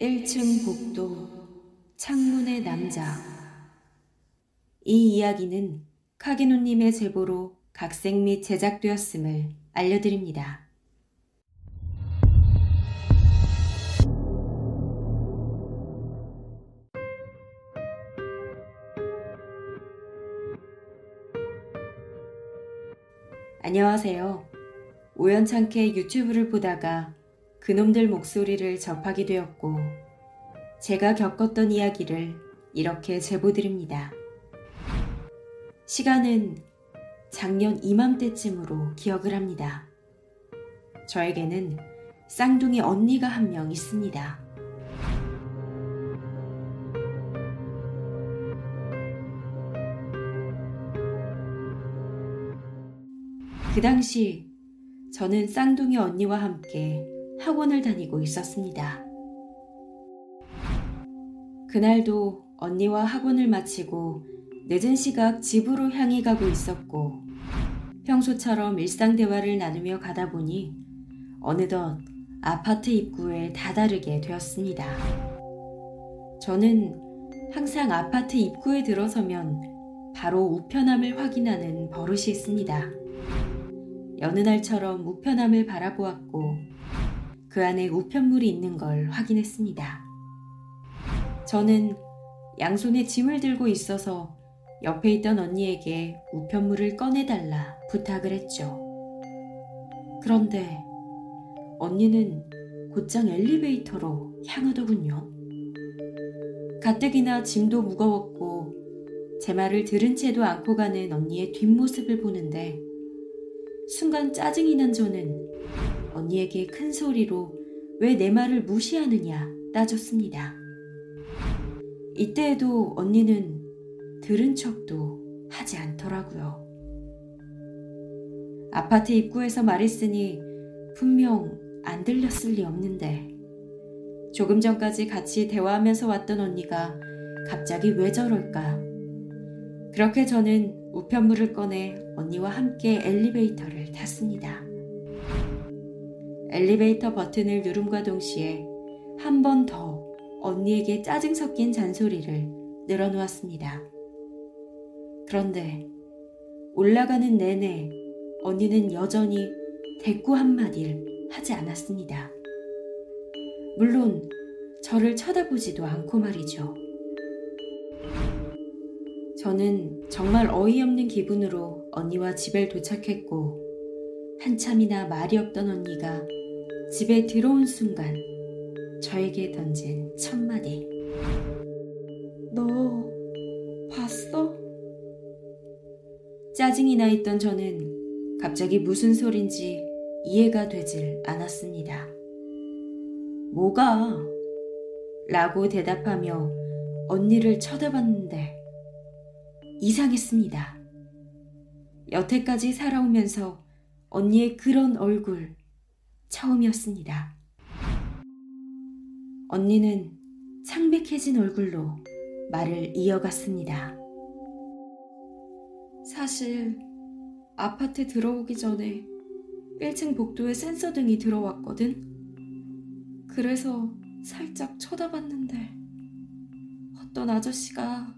1층 복도 창문의 남자 이 이야기는 카게노님의 제보로 각색 및 제작되었음을 알려드립니다. 안녕하세요. 우연찮게 유튜브를 보다가 그놈들 목소리를 접하게 되었고, 제가 겪었던 이야기를 이렇게 제보드립니다. 시간은 작년 이맘때쯤으로 기억을 합니다. 저에게는 쌍둥이 언니가 한 명 있습니다. 그 당시 저는 쌍둥이 언니와 함께 학원을 다니고 있었습니다. 그날도 언니와 학원을 마치고 늦은 시각 집으로 향해 가고 있었고 평소처럼 일상 대화를 나누며 가다 보니 어느덧 아파트 입구에 다다르게 되었습니다. 저는 항상 아파트 입구에 들어서면 바로 우편함을 확인하는 버릇이 있습니다. 여느 날처럼 우편함을 바라보았고 그 안에 우편물이 있는 걸 확인했습니다. 저는 양손에 짐을 들고 있어서 옆에 있던 언니에게 우편물을 꺼내달라 부탁을 했죠. 그런데 언니는 곧장 엘리베이터로 향하더군요. 가뜩이나 짐도 무거웠고 제 말을 들은 채도 안고 가는 언니의 뒷모습을 보는데 순간 짜증이 난 저는 언니에게 큰 소리로 왜 내 말을 무시하느냐 따졌습니다. 이때에도 언니는 들은 척도 하지 않더라고요. 아파트 입구에서 말했으니 분명 안 들렸을 리 없는데 조금 전까지 같이 대화하면서 왔던 언니가 갑자기 왜 저럴까? 그렇게 저는 우편물을 꺼내 언니와 함께 엘리베이터를 탔습니다. 엘리베이터 버튼을 누름과 동시에 한 번 더 언니에게 짜증 섞인 잔소리를 늘어놓았습니다. 그런데 올라가는 내내 언니는 여전히 대꾸 한마디를 하지 않았습니다. 물론 저를 쳐다보지도 않고 말이죠. 저는 정말 어이없는 기분으로 언니와 집에 도착했고, 한참이나 말이 없던 언니가 집에 들어온 순간 저에게 던진 첫마디. 너 봤어? 짜증이 나 있던 저는 갑자기 무슨 소린지 이해가 되질 않았습니다. 뭐가? 라고 대답하며 언니를 쳐다봤는데 이상했습니다. 여태까지 살아오면서 언니의 그런 얼굴 처음이었습니다. 언니는 창백해진 얼굴로 말을 이어갔습니다. 사실 아파트 들어오기 전에 1층 복도에 센서등이 들어왔거든. 그래서 살짝 쳐다봤는데 어떤 아저씨가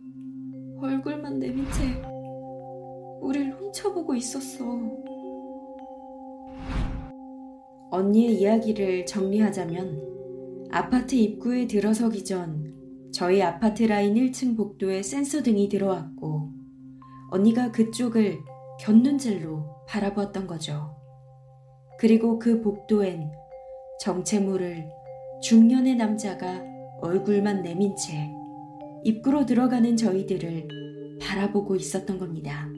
얼굴만 내민 채 우릴 훔쳐보고 있었어. 언니의 이야기를 정리하자면 아파트 입구에 들어서기 전 저희 아파트 라인 1층 복도에 센서 등이 들어왔고 언니가 그쪽을 곁눈질로 바라보았던 거죠. 그리고 그 복도엔 정체 모를 중년의 남자가 얼굴만 내민 채 입구로 들어가는 저희들을 바라보고 있었던 겁니다.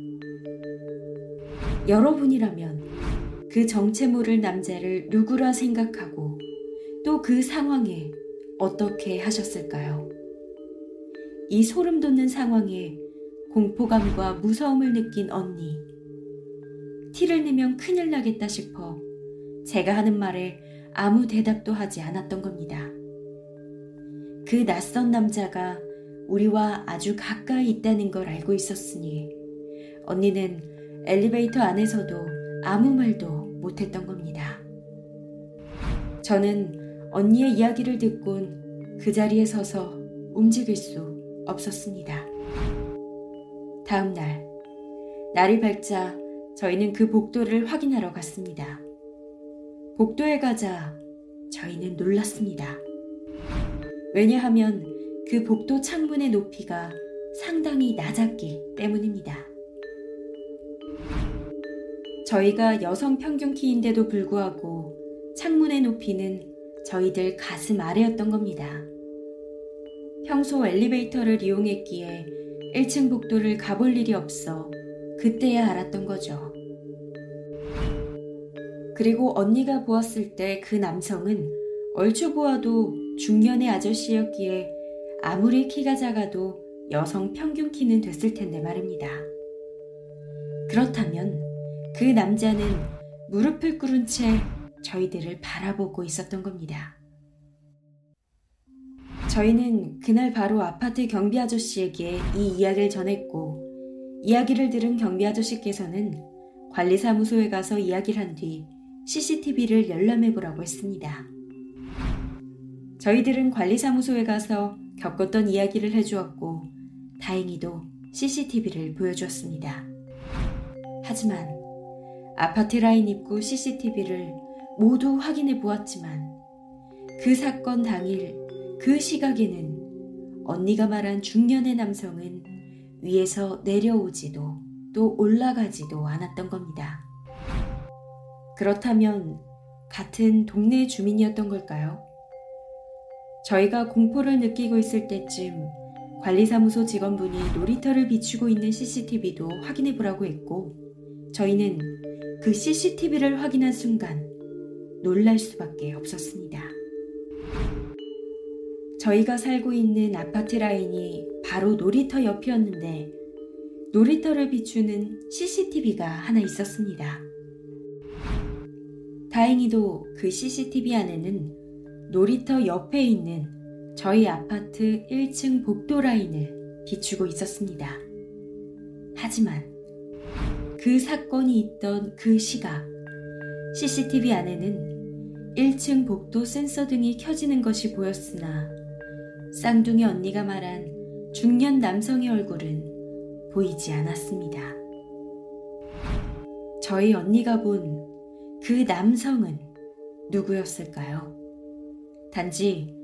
여러분이라면 그 정체 모를 남자를 누구라 생각하고 또 그 상황에 어떻게 하셨을까요? 이 소름 돋는 상황에 공포감과 무서움을 느낀 언니. 티를 내면 큰일 나겠다 싶어 제가 하는 말에 아무 대답도 하지 않았던 겁니다. 그 낯선 남자가 우리와 아주 가까이 있다는 걸 알고 있었으니 언니는 엘리베이터 안에서도 아무 말도 못했던 겁니다. 저는 언니의 이야기를 듣곤 그 자리에 서서 움직일 수 없었습니다. 다음 날, 날이 밝자 저희는 그 복도를 확인하러 갔습니다. 복도에 가자 저희는 놀랐습니다. 왜냐하면 그 복도 창문의 높이가 상당히 낮았기 때문입니다. 저희가 여성 평균 키인데도 불구하고 창문의 높이는 저희들 가슴 아래였던 겁니다. 평소 엘리베이터를 이용했기에 1층 복도를 가볼 일이 없어 그때야 알았던 거죠. 그리고 언니가 보았을 때 그 남성은 얼추 보아도 중년의 아저씨였기에 아무리 키가 작아도 여성 평균 키는 됐을 텐데 말입니다. 그렇다면 그 남자는 무릎을 꿇은 채 저희들을 바라보고 있었던 겁니다. 저희는 그날 바로 아파트 경비 아저씨에게 이 이야기를 전했고, 이야기를 들은 경비 아저씨께서는 관리사무소에 가서 이야기를 한 뒤 CCTV를 열람해 보라고 했습니다. 저희들은 관리사무소에 가서 겪었던 이야기를 해주었고, 다행히도 CCTV를 보여주었습니다. 하지만 아파트 라인 입구 CCTV를 모두 확인해 보았지만 그 사건 당일 그 시각에는 언니가 말한 중년의 남성은 위에서 내려오지도 또 올라가지도 않았던 겁니다. 그렇다면 같은 동네 주민이었던 걸까요? 저희가 공포를 느끼고 있을 때쯤 관리사무소 직원분이 놀이터를 비추고 있는 CCTV도 확인해 보라고 했고, 저희는 그 CCTV를 확인한 순간 놀랄 수밖에 없었습니다. 저희가 살고 있는 아파트 라인이 바로 놀이터 옆이었는데 놀이터를 비추는 CCTV가 하나 있었습니다. 다행히도 그 CCTV 안에는 놀이터 옆에 있는 저희 아파트 1층 복도 라인을 비추고 있었습니다. 하지만 그 사건이 있던 그 시각, CCTV 안에는 1층 복도 센서 등이 켜지는 것이 보였으나 쌍둥이 언니가 말한 중년 남성의 얼굴은 보이지 않았습니다. 저희 언니가 본 그 남성은 누구였을까요? 단지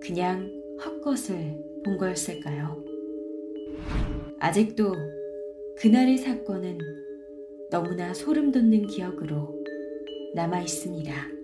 그냥 헛것을 본 거였을까요? 아직도 그날의 사건은 너무나 소름 돋는 기억으로 남아 있습니다.